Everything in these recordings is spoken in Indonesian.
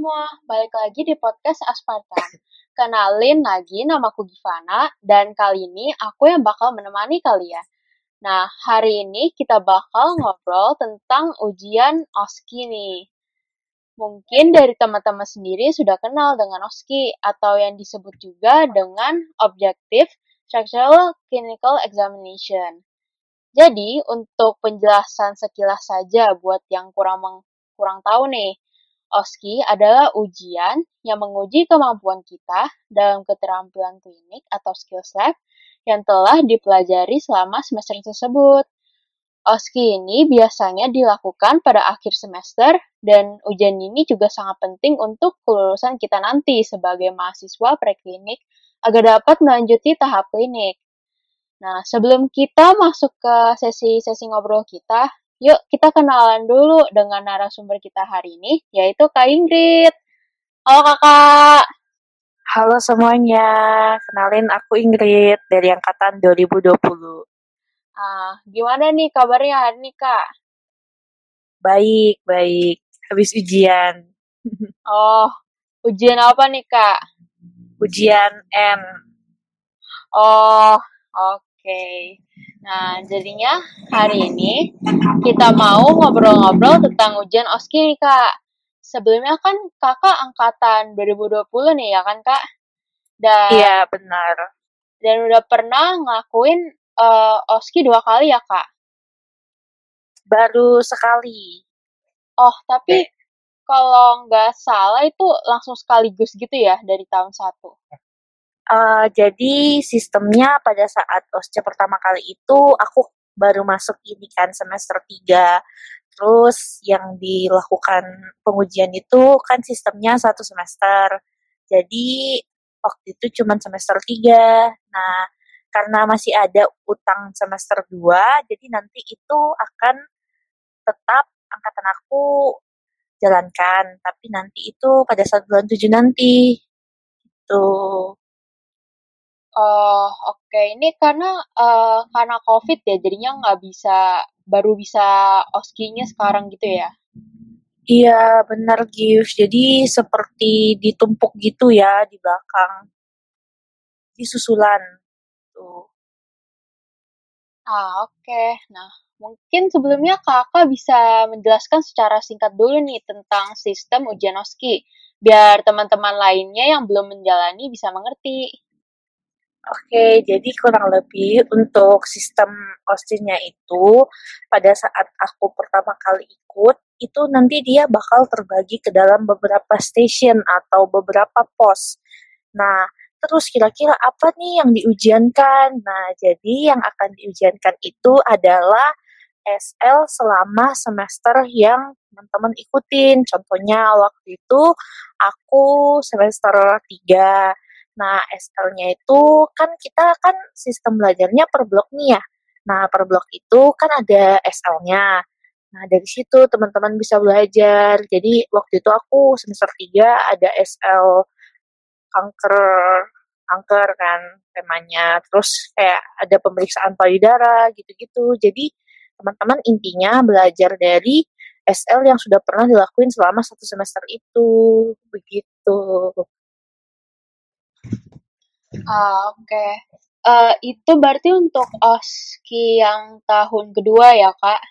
Semua, balik lagi di podcast Aspartam. Kenalin lagi, namaku Givana, dan kali ini aku yang bakal menemani kalian. Nah, hari ini kita bakal ngobrol tentang ujian OSKI nih. Mungkin dari teman-teman sendiri sudah kenal dengan OSKI, atau yang disebut juga dengan Objective Structural Clinical Examination. Jadi, untuk penjelasan sekilas saja buat yang kurang kurang tahu nih, OSKI adalah ujian yang menguji kemampuan kita dalam keterampilan klinik atau skills lab yang telah dipelajari selama semester tersebut. OSKI ini biasanya dilakukan pada akhir semester dan ujian ini juga sangat penting untuk kelulusan kita nanti sebagai mahasiswa preklinik agar dapat melanjuti tahap klinik. Nah, sebelum kita masuk ke sesi-sesi ngobrol kita, Yuk kita kenalan dulu dengan narasumber kita hari ini, yaitu Kak Ingrid. Halo kakak. Halo semuanya, kenalin aku Ingrid dari Angkatan 2020. Ah, gimana nih kabarnya hari ini kak? Baik, baik. Habis ujian. Oh, ujian apa nih kak? Ujian N. Oh, oke. Okay. Nah, jadinya hari ini kita mau ngobrol-ngobrol tentang ujian OSKI nih, Kak. Sebelumnya kan kakak angkatan 2020 nih ya kan, Kak? Dan, iya, benar. Dan udah pernah ngelakuin uh, OSKI dua kali ya, Kak? Baru sekali. Oh, tapi kalau nggak salah itu langsung sekaligus gitu ya dari tahun satu. Uh, jadi sistemnya pada saat OSCE pertama kali itu aku baru masuk ini kan semester 3. Terus yang dilakukan pengujian itu kan sistemnya satu semester. Jadi waktu itu cuma semester 3. Nah, karena masih ada utang semester 2, jadi nanti itu akan tetap angkatan aku jalankan, tapi nanti itu pada saat bulan 7 nanti. Gitu. Oh, oke. Okay. Ini karena uh, karena COVID ya, jadinya nggak bisa baru bisa oskinya sekarang gitu ya? Iya, benar Gius. Jadi seperti ditumpuk gitu ya di belakang. Di susulan. Tuh. Ah, oke. Okay. Nah, mungkin sebelumnya kakak bisa menjelaskan secara singkat dulu nih tentang sistem ujian oski, biar teman-teman lainnya yang belum menjalani bisa mengerti. Oke, jadi kurang lebih untuk sistem OSCE-nya itu pada saat aku pertama kali ikut itu nanti dia bakal terbagi ke dalam beberapa station atau beberapa pos. Nah, terus kira-kira apa nih yang diujiankan? Nah, jadi yang akan diujiankan itu adalah SL selama semester yang teman-teman ikutin. Contohnya waktu itu aku semester 3 Nah, SL-nya itu kan kita kan sistem belajarnya per blok nih ya. Nah, per blok itu kan ada SL-nya. Nah, dari situ teman-teman bisa belajar. Jadi, waktu itu aku semester 3 ada SL kanker kanker kan temanya. Terus kayak ada pemeriksaan payudara gitu-gitu. Jadi, teman-teman intinya belajar dari SL yang sudah pernah dilakuin selama satu semester itu. Begitu. Ah, oke. Okay. Uh, eh, itu berarti untuk OSKI yang tahun kedua ya, Kak?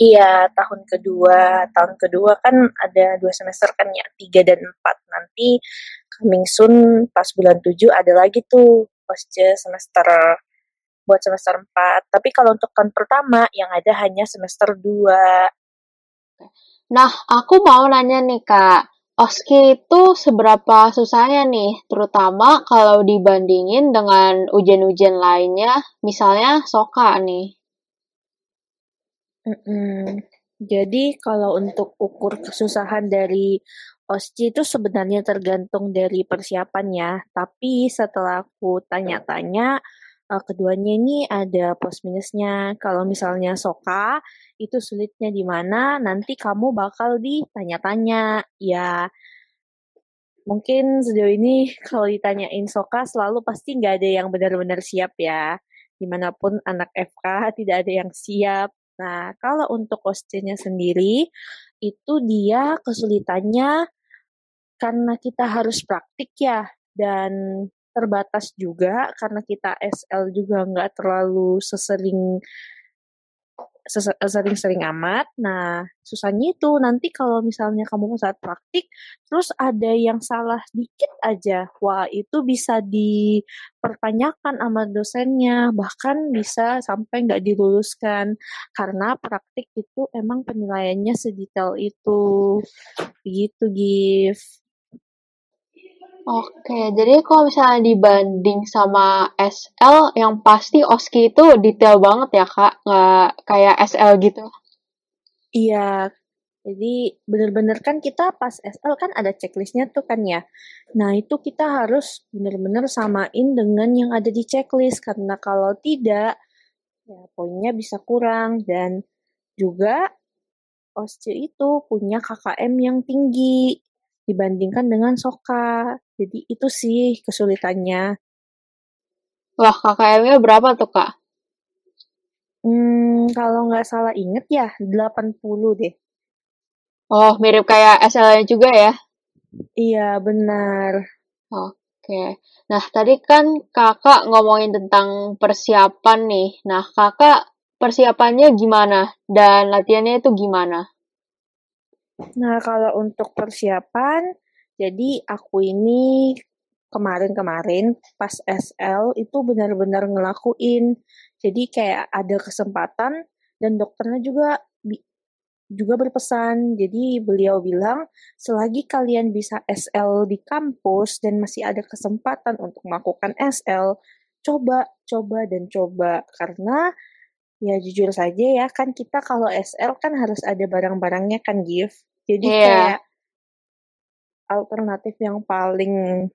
Iya, tahun kedua. Tahun kedua kan ada dua semester kan ya, tiga dan empat. Nanti coming soon pas bulan tujuh ada lagi tuh OSCE semester buat semester empat. Tapi kalau untuk tahun pertama yang ada hanya semester dua. Nah, aku mau nanya nih, Kak Oski itu seberapa susahnya nih, terutama kalau dibandingin dengan ujian-ujian lainnya, misalnya SOKA nih. Mm-mm. Jadi kalau untuk ukur kesusahan dari OSCE itu sebenarnya tergantung dari persiapannya, tapi setelah aku tanya-tanya, uh, keduanya ini ada plus minusnya. Kalau misalnya soka itu sulitnya di mana nanti kamu bakal ditanya-tanya. Ya mungkin sejauh ini kalau ditanyain soka selalu pasti nggak ada yang benar-benar siap ya. Di mana pun anak FK tidak ada yang siap. Nah, kalau untuk OSCE-nya sendiri, itu dia kesulitannya karena kita harus praktik ya dan terbatas juga karena kita SL juga nggak terlalu sesering sering-sering amat. Nah, susahnya itu nanti kalau misalnya kamu saat praktik, terus ada yang salah dikit aja, wah itu bisa dipertanyakan sama dosennya, bahkan bisa sampai nggak diluluskan karena praktik itu emang penilaiannya sedetail itu. Begitu, Gif. Oke, jadi kalau misalnya dibanding sama SL, yang pasti OSKI itu detail banget ya kak, nggak kayak SL gitu. Iya, jadi bener-bener kan kita pas SL kan ada checklistnya tuh kan ya. Nah itu kita harus bener-bener samain dengan yang ada di checklist, karena kalau tidak, ya poinnya bisa kurang. Dan juga OSCE itu punya KKM yang tinggi dibandingkan dengan Soka. Jadi itu sih kesulitannya. Wah, KKM-nya berapa tuh, Kak? Hmm, kalau nggak salah inget ya, 80 deh. Oh, mirip kayak SL-nya juga ya? Iya, benar. Oke. Nah, tadi kan kakak ngomongin tentang persiapan nih. Nah, kakak persiapannya gimana? Dan latihannya itu gimana? Nah, kalau untuk persiapan, jadi aku ini kemarin-kemarin pas SL itu benar-benar ngelakuin. Jadi kayak ada kesempatan dan dokternya juga juga berpesan. Jadi beliau bilang, selagi kalian bisa SL di kampus dan masih ada kesempatan untuk melakukan SL, coba, coba dan coba karena ya jujur saja ya kan kita kalau SL kan harus ada barang-barangnya kan gift. Jadi yeah. kayak alternatif yang paling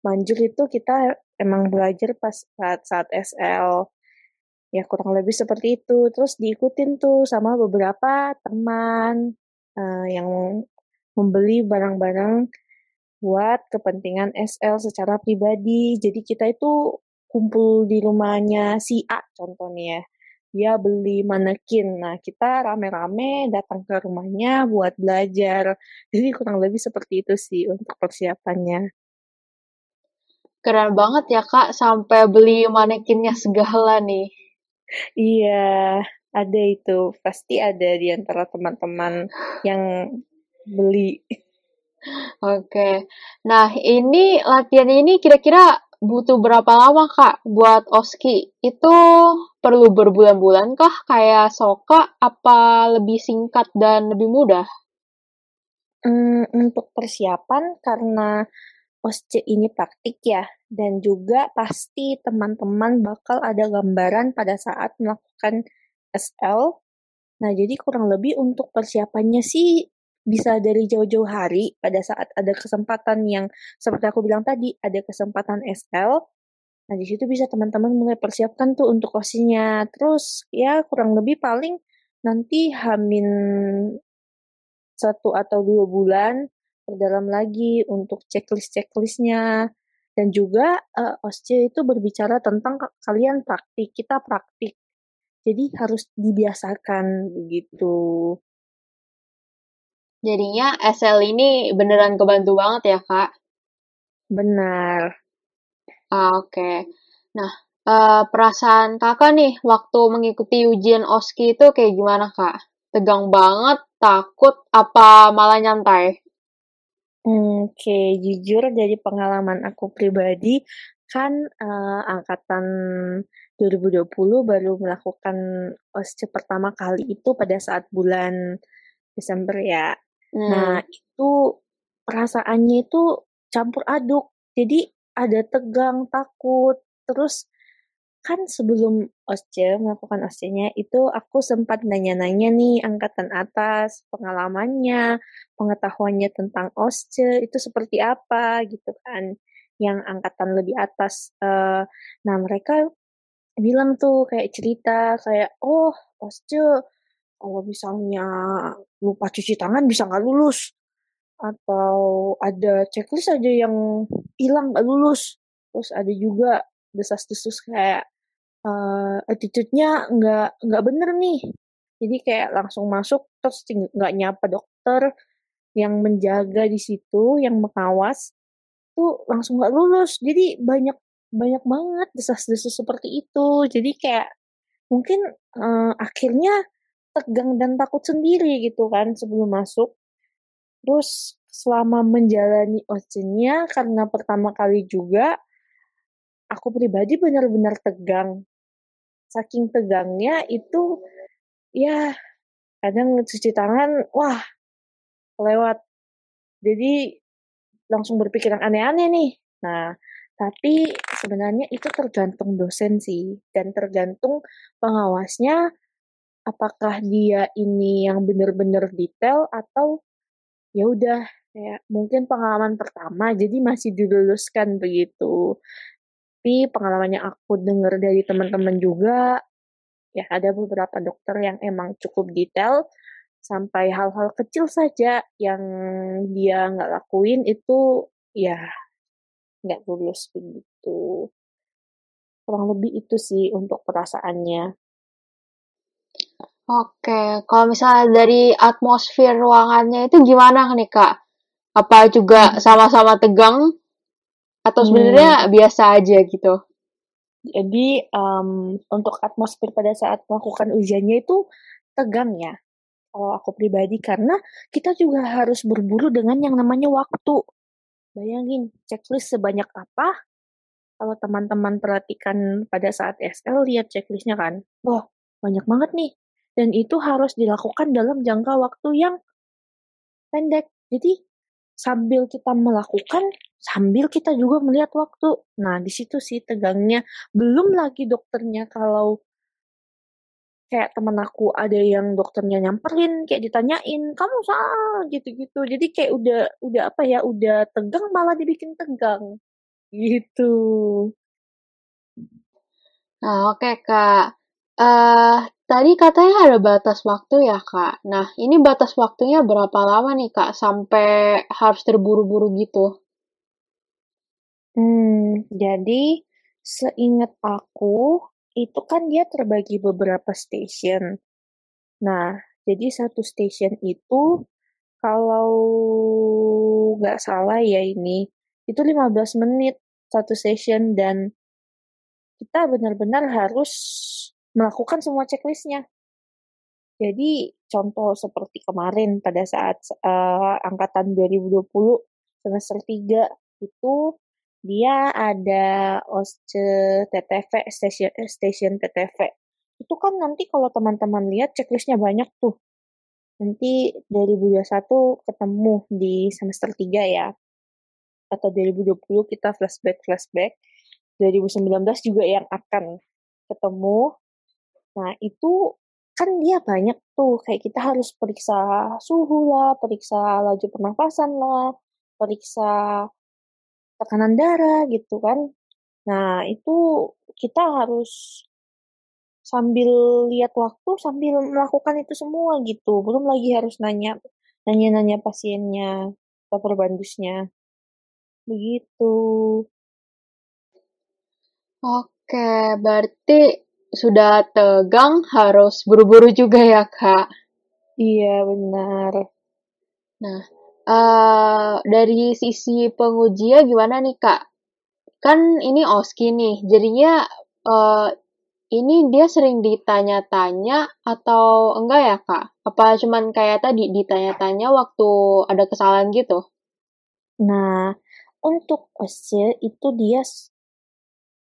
manjur itu kita emang belajar pas saat saat SL ya kurang lebih seperti itu. Terus diikutin tuh sama beberapa teman uh, yang membeli barang-barang buat kepentingan SL secara pribadi. Jadi kita itu kumpul di rumahnya si A contohnya dia beli manekin. Nah, kita rame-rame datang ke rumahnya buat belajar. Jadi kurang lebih seperti itu sih untuk persiapannya. Keren banget ya kak, sampai beli manekinnya segala nih. Iya, ada itu. Pasti ada di antara teman-teman yang beli. Oke. Nah, ini latihan ini kira-kira butuh berapa lama kak buat oski? Itu perlu berbulan-bulan kah kayak soka apa lebih singkat dan lebih mudah? Hmm, untuk persiapan karena OSCE ini praktik ya dan juga pasti teman-teman bakal ada gambaran pada saat melakukan SL. Nah, jadi kurang lebih untuk persiapannya sih bisa dari jauh-jauh hari pada saat ada kesempatan yang seperti aku bilang tadi ada kesempatan SL nah di situ bisa teman-teman mulai persiapkan tuh untuk kosinya terus ya kurang lebih paling nanti hamin satu atau dua bulan perdalam lagi untuk checklist checklistnya dan juga uh, OSCE itu berbicara tentang kalian praktik kita praktik. Jadi harus dibiasakan begitu Jadinya SL ini beneran kebantu banget ya, Kak? Benar. Ah, Oke. Okay. Nah, uh, perasaan kakak nih waktu mengikuti ujian OSKI itu kayak gimana, Kak? Tegang banget, takut, apa malah nyantai? Oke, okay. jujur dari pengalaman aku pribadi, kan uh, angkatan 2020 baru melakukan OSCE pertama kali itu pada saat bulan Desember ya. Hmm. Nah, itu perasaannya itu campur aduk. Jadi ada tegang, takut, terus kan sebelum OSCE melakukan OSCE-nya itu aku sempat nanya-nanya nih angkatan atas pengalamannya, pengetahuannya tentang OSCE itu seperti apa gitu kan. Yang angkatan lebih atas uh, nah mereka bilang tuh kayak cerita kayak oh OSCE kalau misalnya lupa cuci tangan bisa nggak lulus atau ada checklist aja yang hilang nggak lulus terus ada juga desas-desus kayak uh, attitude-nya nggak nggak bener nih Jadi kayak langsung masuk terus nggak nyapa dokter yang menjaga di situ, yang mengawas tuh langsung nggak lulus. Jadi banyak banyak banget desas-desus seperti itu. Jadi kayak mungkin uh, akhirnya tegang dan takut sendiri gitu kan sebelum masuk. Terus selama menjalani ocennya karena pertama kali juga aku pribadi benar-benar tegang. Saking tegangnya itu ya kadang cuci tangan wah lewat jadi langsung berpikir aneh-aneh nih nah tapi sebenarnya itu tergantung dosen sih dan tergantung pengawasnya apakah dia ini yang benar-benar detail atau ya udah ya mungkin pengalaman pertama jadi masih diluluskan begitu. Tapi pengalamannya aku dengar dari teman-teman juga ya ada beberapa dokter yang emang cukup detail sampai hal-hal kecil saja yang dia nggak lakuin itu ya nggak lulus begitu. Kurang lebih itu sih untuk perasaannya Oke, kalau misalnya dari atmosfer ruangannya itu gimana nih kak? Apa juga hmm. sama-sama tegang atau sebenarnya hmm. biasa aja gitu? Jadi um, untuk atmosfer pada saat melakukan ujiannya itu tegang ya. Kalau aku pribadi karena kita juga harus berburu dengan yang namanya waktu. Bayangin checklist sebanyak apa? Kalau teman-teman perhatikan pada saat SL lihat checklistnya kan, wah banyak banget nih. Dan itu harus dilakukan dalam jangka waktu yang pendek. Jadi sambil kita melakukan, sambil kita juga melihat waktu. Nah, di situ sih tegangnya. Belum lagi dokternya kalau kayak temen aku ada yang dokternya nyamperin kayak ditanyain kamu salah gitu-gitu jadi kayak udah udah apa ya udah tegang malah dibikin tegang gitu nah oke okay, kak uh, Tadi katanya ada batas waktu ya, Kak. Nah, ini batas waktunya berapa lama nih, Kak, sampai harus terburu-buru gitu? Hmm, jadi seingat aku, itu kan dia terbagi beberapa station. Nah, jadi satu station itu kalau nggak salah ya ini, itu 15 menit satu session dan kita benar-benar harus melakukan semua checklistnya. Jadi contoh seperti kemarin pada saat uh, angkatan 2020 semester 3 itu dia ada OSCE TTV station station TTV. Itu kan nanti kalau teman-teman lihat checklistnya banyak tuh. Nanti 2021 ketemu di semester 3 ya. Atau 2020 kita flashback flashback. 2019 juga yang akan ketemu Nah, itu kan dia banyak tuh, kayak kita harus periksa suhu lah, periksa laju pernafasan lah, periksa tekanan darah gitu kan. Nah, itu kita harus sambil lihat waktu, sambil melakukan itu semua gitu. Belum lagi harus nanya nanya-nanya pasiennya atau perbandusnya. Begitu. Oke, berarti sudah tegang harus buru-buru juga ya kak. Iya benar. Nah uh, dari sisi pengujian gimana nih kak? Kan ini oski nih, jadinya uh, ini dia sering ditanya-tanya atau enggak ya kak? Apa cuman kayak tadi ditanya-tanya waktu ada kesalahan gitu? Nah, untuk oski itu dia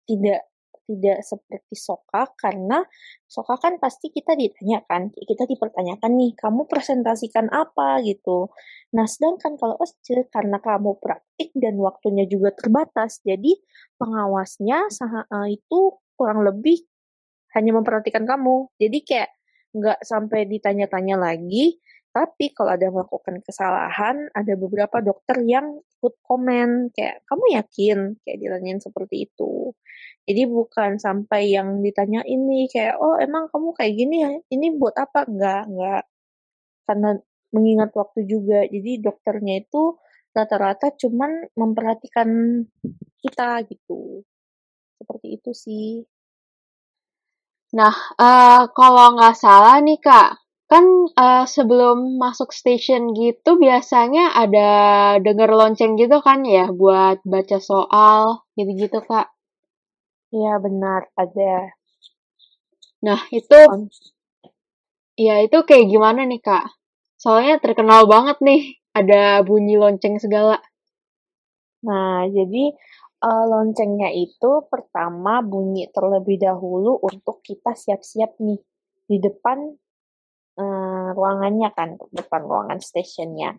tidak tidak seperti soka karena soka kan pasti kita ditanyakan, kita dipertanyakan nih, kamu presentasikan apa gitu. Nah, sedangkan kalau OSCE karena kamu praktik dan waktunya juga terbatas, jadi pengawasnya eh, itu kurang lebih hanya memperhatikan kamu. Jadi kayak nggak sampai ditanya-tanya lagi, tapi kalau ada melakukan kesalahan, ada beberapa dokter yang ikut komen kayak kamu yakin kayak ditanyain seperti itu. Jadi bukan sampai yang ditanya ini kayak oh emang kamu kayak gini ya, ini buat apa? Enggak, enggak. Karena mengingat waktu juga. Jadi dokternya itu rata-rata cuman memperhatikan kita gitu. Seperti itu sih. Nah, uh, kalau nggak salah nih kak, kan uh, sebelum masuk station gitu biasanya ada denger lonceng gitu kan ya buat baca soal gitu-gitu kak. Iya benar ada. Nah itu, ya itu kayak gimana nih kak? Soalnya terkenal banget nih ada bunyi lonceng segala. Nah jadi uh, loncengnya itu pertama bunyi terlebih dahulu untuk kita siap-siap nih di depan uh, ruangannya kan, depan ruangan stationnya.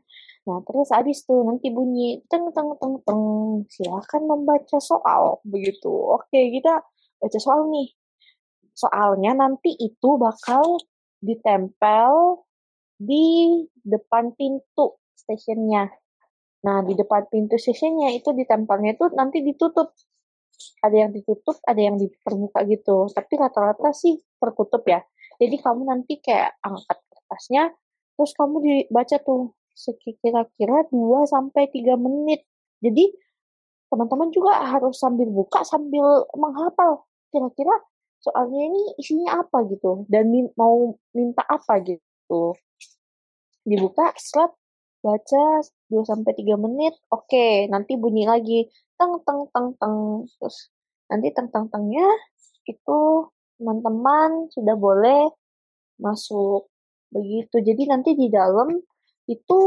Nah, terus abis tuh nanti bunyi teng teng teng teng silakan membaca soal begitu. Oke, kita baca soal nih. Soalnya nanti itu bakal ditempel di depan pintu stationnya. Nah, di depan pintu sesinya itu ditempelnya itu nanti ditutup. Ada yang ditutup, ada yang diperbuka gitu. Tapi rata-rata sih tertutup ya. Jadi kamu nanti kayak angkat kertasnya, terus kamu dibaca tuh sekira-kira 2 sampai 3 menit. Jadi teman-teman juga harus sambil buka sambil menghafal kira-kira soalnya ini isinya apa gitu dan mau minta apa gitu. Dibuka, slot, baca 2 sampai 3 menit, oke, okay, nanti bunyi lagi teng teng teng teng terus nanti teng teng tengnya itu teman-teman sudah boleh masuk. Begitu. Jadi nanti di dalam itu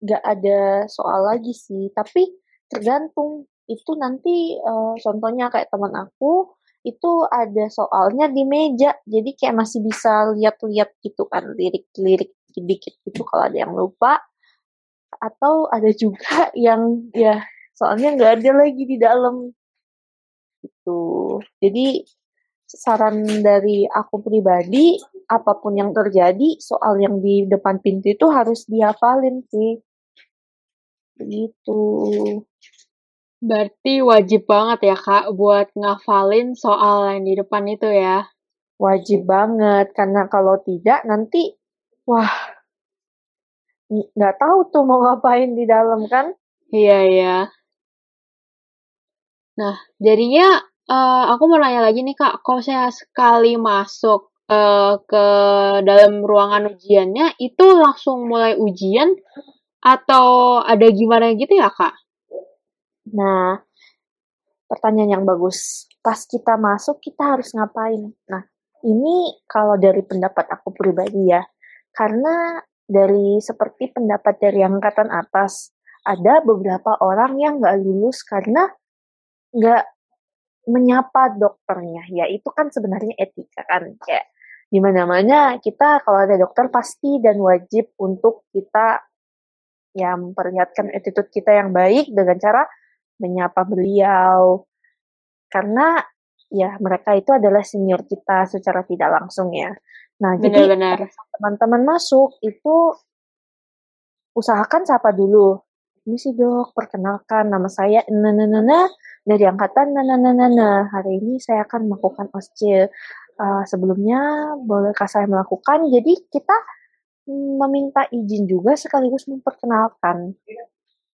nggak ada soal lagi sih, tapi tergantung. Itu nanti uh, contohnya kayak teman aku itu ada soalnya di meja. Jadi kayak masih bisa lihat-lihat gitu kan lirik-lirik dikit gitu kalau ada yang lupa. Atau ada juga yang ya soalnya nggak ada lagi di dalam itu jadi saran dari aku pribadi apa pun yang terjadi soal yang di depan pintu itu harus dihafalin sih begitu Berarti wajib banget ya Kak buat ngafalin soal yang di depan itu ya? Wajib banget, karena kalau tidak nanti, wah, nggak tahu tuh mau ngapain di dalam kan? Iya, iya. Nah, jadinya uh, aku mau nanya lagi nih Kak, kalau saya sekali masuk uh, ke dalam ruangan ujiannya, itu langsung mulai ujian atau ada gimana gitu ya Kak? Nah, pertanyaan yang bagus. Pas kita masuk, kita harus ngapain? Nah, ini kalau dari pendapat aku pribadi ya, karena dari seperti pendapat dari angkatan atas, ada beberapa orang yang nggak lulus karena nggak menyapa dokternya. Ya itu kan sebenarnya etika kan, kayak di mana-mana kita kalau ada dokter pasti dan wajib untuk kita ya memperlihatkan attitude kita yang baik dengan cara menyapa beliau karena ya mereka itu adalah senior kita secara tidak langsung ya. Nah, jadi teman-teman masuk itu usahakan sapa dulu. Ini sih dok, perkenalkan nama saya Nana dari angkatan Nana Hari ini saya akan melakukan OSCE. Uh, sebelumnya bolehkah saya melakukan? Jadi kita meminta izin juga sekaligus memperkenalkan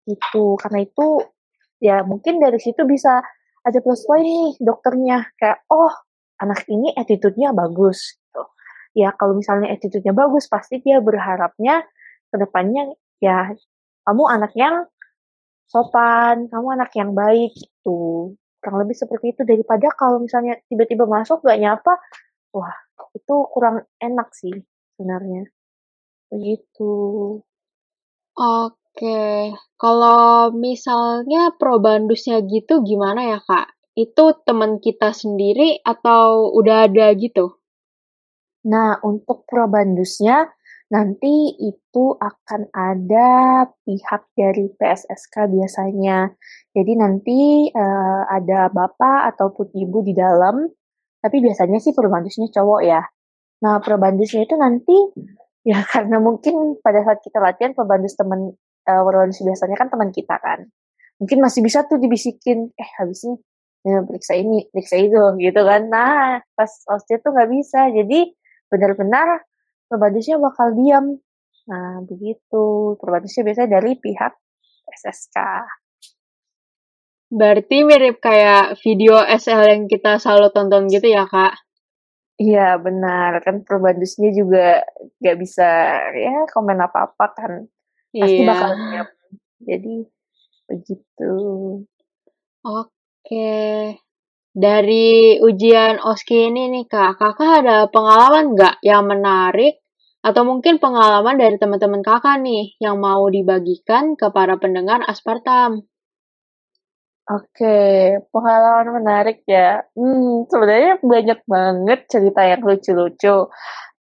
itu karena itu ya mungkin dari situ bisa ada plus point nih dokternya kayak oh anak ini attitude-nya bagus gitu. Ya kalau misalnya attitude-nya bagus pasti dia berharapnya ke depannya ya kamu anak yang sopan, kamu anak yang baik gitu. Kurang lebih seperti itu daripada kalau misalnya tiba-tiba masuk gak nyapa, wah itu kurang enak sih sebenarnya. Begitu. Oke, kalau misalnya probandusnya gitu gimana ya Kak? Itu teman kita sendiri atau udah ada gitu? Nah, untuk probandusnya nanti itu akan ada pihak dari PSSK biasanya. Jadi nanti uh, ada bapak ataupun ibu di dalam, tapi biasanya sih probandusnya cowok ya. Nah, probandusnya itu nanti ya karena mungkin pada saat kita latihan probandus teman uh, biasanya kan teman kita kan mungkin masih bisa tuh dibisikin eh habis ini ya, periksa ini periksa itu gitu kan nah pas ostia tuh nggak bisa jadi benar-benar perbandusnya bakal diam nah begitu perbandusnya biasanya dari pihak SSK Berarti mirip kayak video SL yang kita selalu tonton gitu ya, Kak? Iya, benar. Kan perbandusnya juga gak bisa ya komen apa-apa kan. Pasti Iya. bakal nyiap. Jadi begitu. Oke. Dari ujian OSKI ini nih, Kak, Kakak ada pengalaman nggak yang menarik atau mungkin pengalaman dari teman-teman Kakak nih yang mau dibagikan ke para pendengar Aspartam? Oke, pengalaman menarik ya. Hmm, sebenarnya banyak banget cerita yang lucu-lucu.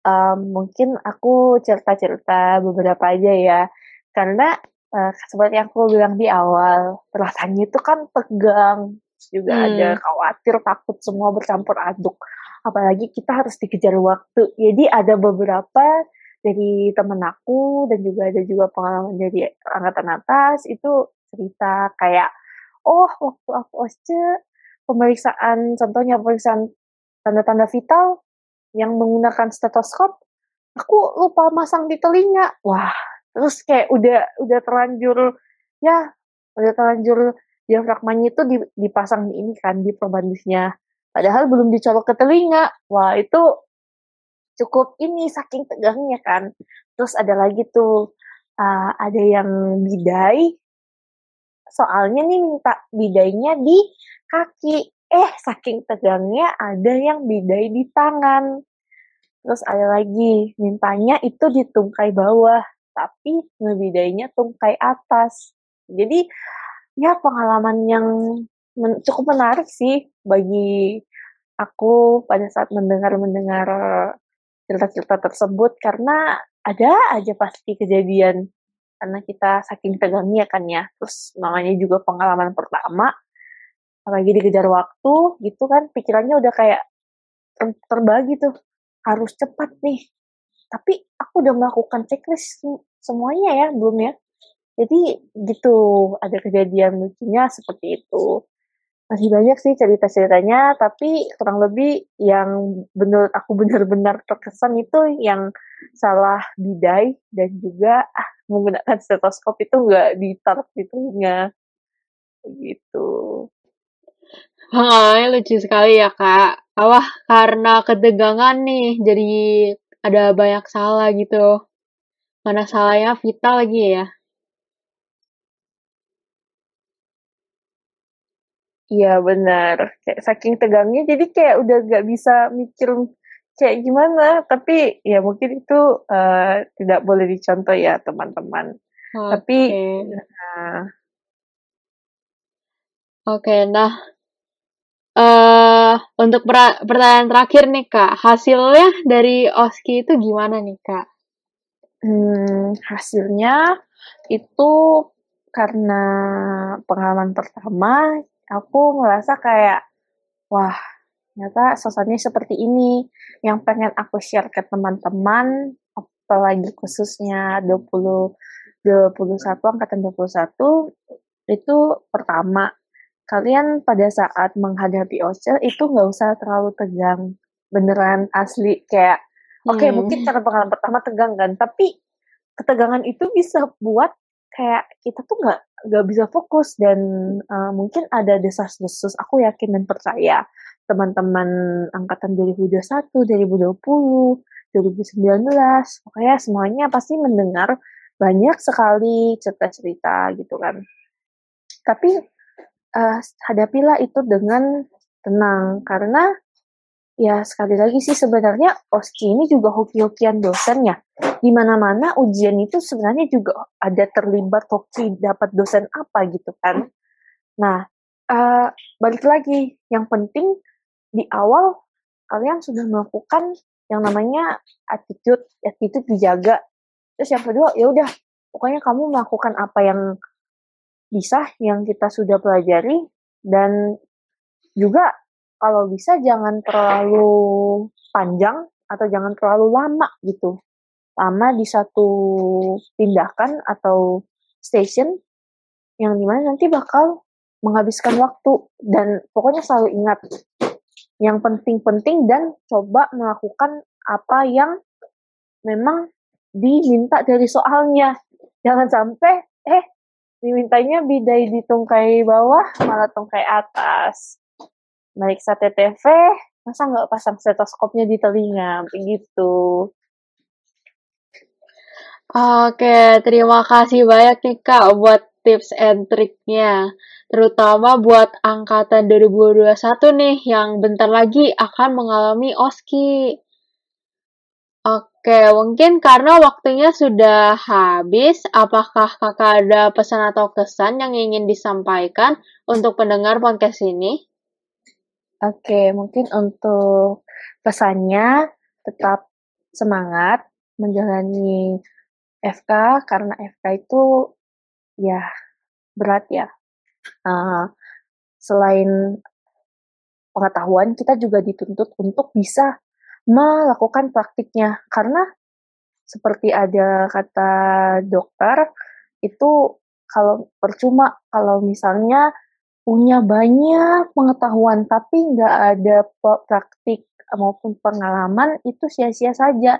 Um, mungkin aku cerita-cerita beberapa aja ya. Karena uh, seperti yang aku bilang di awal, rasanya itu kan tegang. Juga Hmm. ada khawatir, takut semua bercampur aduk. Apalagi kita harus dikejar waktu. Jadi ada beberapa dari temen aku dan juga ada juga pengalaman dari angkatan atas itu cerita kayak oh waktu aku OSCE pemeriksaan contohnya pemeriksaan tanda-tanda vital yang menggunakan stetoskop aku lupa masang di telinga wah terus kayak udah udah terlanjur ya udah terlanjur diafragmanya itu di- dipasang di ini kan di probandusnya padahal belum dicolok ke telinga. Wah itu cukup ini saking tegangnya kan. Terus ada lagi tuh uh, ada yang bidai. Soalnya nih minta bidainya di kaki. Eh saking tegangnya ada yang bidai di tangan. Terus ada lagi mintanya itu di tungkai bawah tapi ngebidainya tungkai atas. Jadi ya pengalaman yang men- cukup menarik sih bagi aku pada saat mendengar mendengar cerita-cerita tersebut karena ada aja pasti kejadian karena kita saking tegangnya kan ya. Terus namanya juga pengalaman pertama apalagi dikejar waktu gitu kan pikirannya udah kayak ter- terbagi tuh harus cepat nih. Tapi aku udah melakukan checklist sem- semuanya ya belum ya. Jadi gitu ada kejadian lucunya seperti itu masih banyak sih cerita-ceritanya tapi kurang lebih yang menurut aku benar-benar terkesan itu yang salah bidai dan juga ah, menggunakan stetoskop itu nggak ditaruh di telinga gitu Pengalamannya lucu sekali ya, Kak. Wah, karena ketegangan nih, jadi ada banyak salah gitu. Mana salahnya vital lagi ya. Iya benar. Kayak saking tegangnya jadi kayak udah nggak bisa mikir kayak gimana. Tapi ya mungkin itu eh, tidak boleh dicontoh ya teman-teman. Tapi Oke. nah, Oke, nah. Eh untuk pertanyaan terakhir nih Kak, hasilnya dari OSKI itu gimana nih Kak? hmm, hasilnya itu karena pengalaman pertama aku ngerasa kayak wah ternyata suasananya seperti ini yang pengen aku share ke teman-teman apalagi khususnya 20 21 angkatan 21 itu pertama kalian pada saat menghadapi OSCE itu nggak usah terlalu tegang beneran asli kayak oke Hmm. mungkin karena pengalaman pertama tegang kan tapi ketegangan itu bisa buat kayak kita tuh nggak nggak bisa fokus dan uh, mungkin ada desas-desus aku yakin dan percaya. Teman-teman angkatan 2021, 2020, 2019 pokoknya semuanya pasti mendengar banyak sekali cerita-cerita gitu kan. Tapi uh, hadapilah itu dengan tenang karena ya sekali lagi sih sebenarnya OSCI ini juga hoki-hokian dosen ya di mana-mana ujian itu sebenarnya juga ada terlibat hoki dapat dosen apa gitu kan. Nah uh, balik lagi yang penting di awal kalian sudah melakukan yang namanya attitude attitude dijaga. Terus yang kedua ya udah pokoknya kamu melakukan apa yang bisa yang kita sudah pelajari. Dan juga kalau bisa jangan terlalu panjang atau jangan terlalu lama gitu lama di satu tindakan atau station yang di mana nanti bakal menghabiskan waktu dan pokoknya selalu ingat yang penting-penting dan coba melakukan apa yang memang diminta dari soalnya. Jangan sampai eh dimintanya bidai di tungkai bawah malah tungkai atas. Naik sate TV masa nggak pasang stetoskopnya di telinga? Begitu Oke, terima kasih banyak nih Kak buat tips and triknya. Terutama buat angkatan 2021 nih yang bentar lagi akan mengalami OSKI. Oke, mungkin karena waktunya sudah habis, apakah kakak ada pesan atau kesan yang ingin disampaikan untuk pendengar podcast ini? Oke, mungkin untuk pesannya tetap semangat menjalani FK karena FK itu ya berat ya. Uh, selain pengetahuan, kita juga dituntut untuk bisa melakukan praktiknya karena seperti ada kata dokter itu kalau percuma kalau misalnya punya banyak pengetahuan tapi nggak ada praktik maupun pengalaman itu sia-sia saja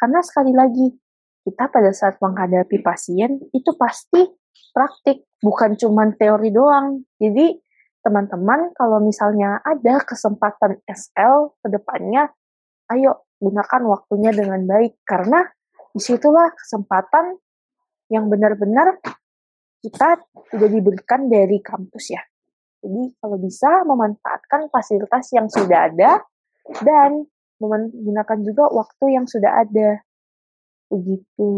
karena sekali lagi kita pada saat menghadapi pasien itu pasti praktik, bukan cuma teori doang. Jadi teman-teman kalau misalnya ada kesempatan SL ke depannya, ayo gunakan waktunya dengan baik karena di situlah kesempatan yang benar-benar kita sudah diberikan dari kampus ya. Jadi kalau bisa memanfaatkan fasilitas yang sudah ada dan menggunakan juga waktu yang sudah ada begitu.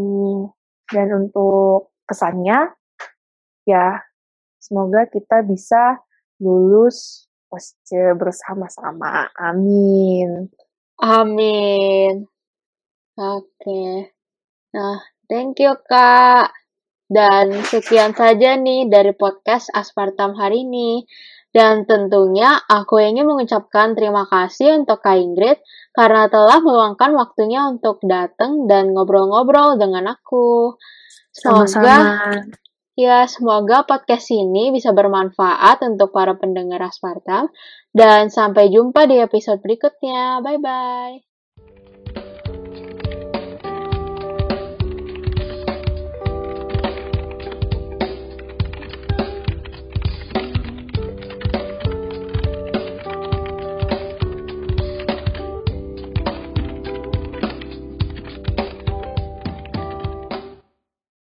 Dan untuk kesannya, ya semoga kita bisa lulus bersama-sama. Amin. Amin. Oke. Nah, thank you Kak. Dan sekian saja nih dari podcast Aspartam hari ini. Dan tentunya aku ingin mengucapkan terima kasih untuk Kak Ingrid karena telah meluangkan waktunya untuk datang dan ngobrol-ngobrol dengan aku. Semoga Sama-sama. ya semoga podcast ini bisa bermanfaat untuk para pendengar Aspartam dan sampai jumpa di episode berikutnya. Bye bye.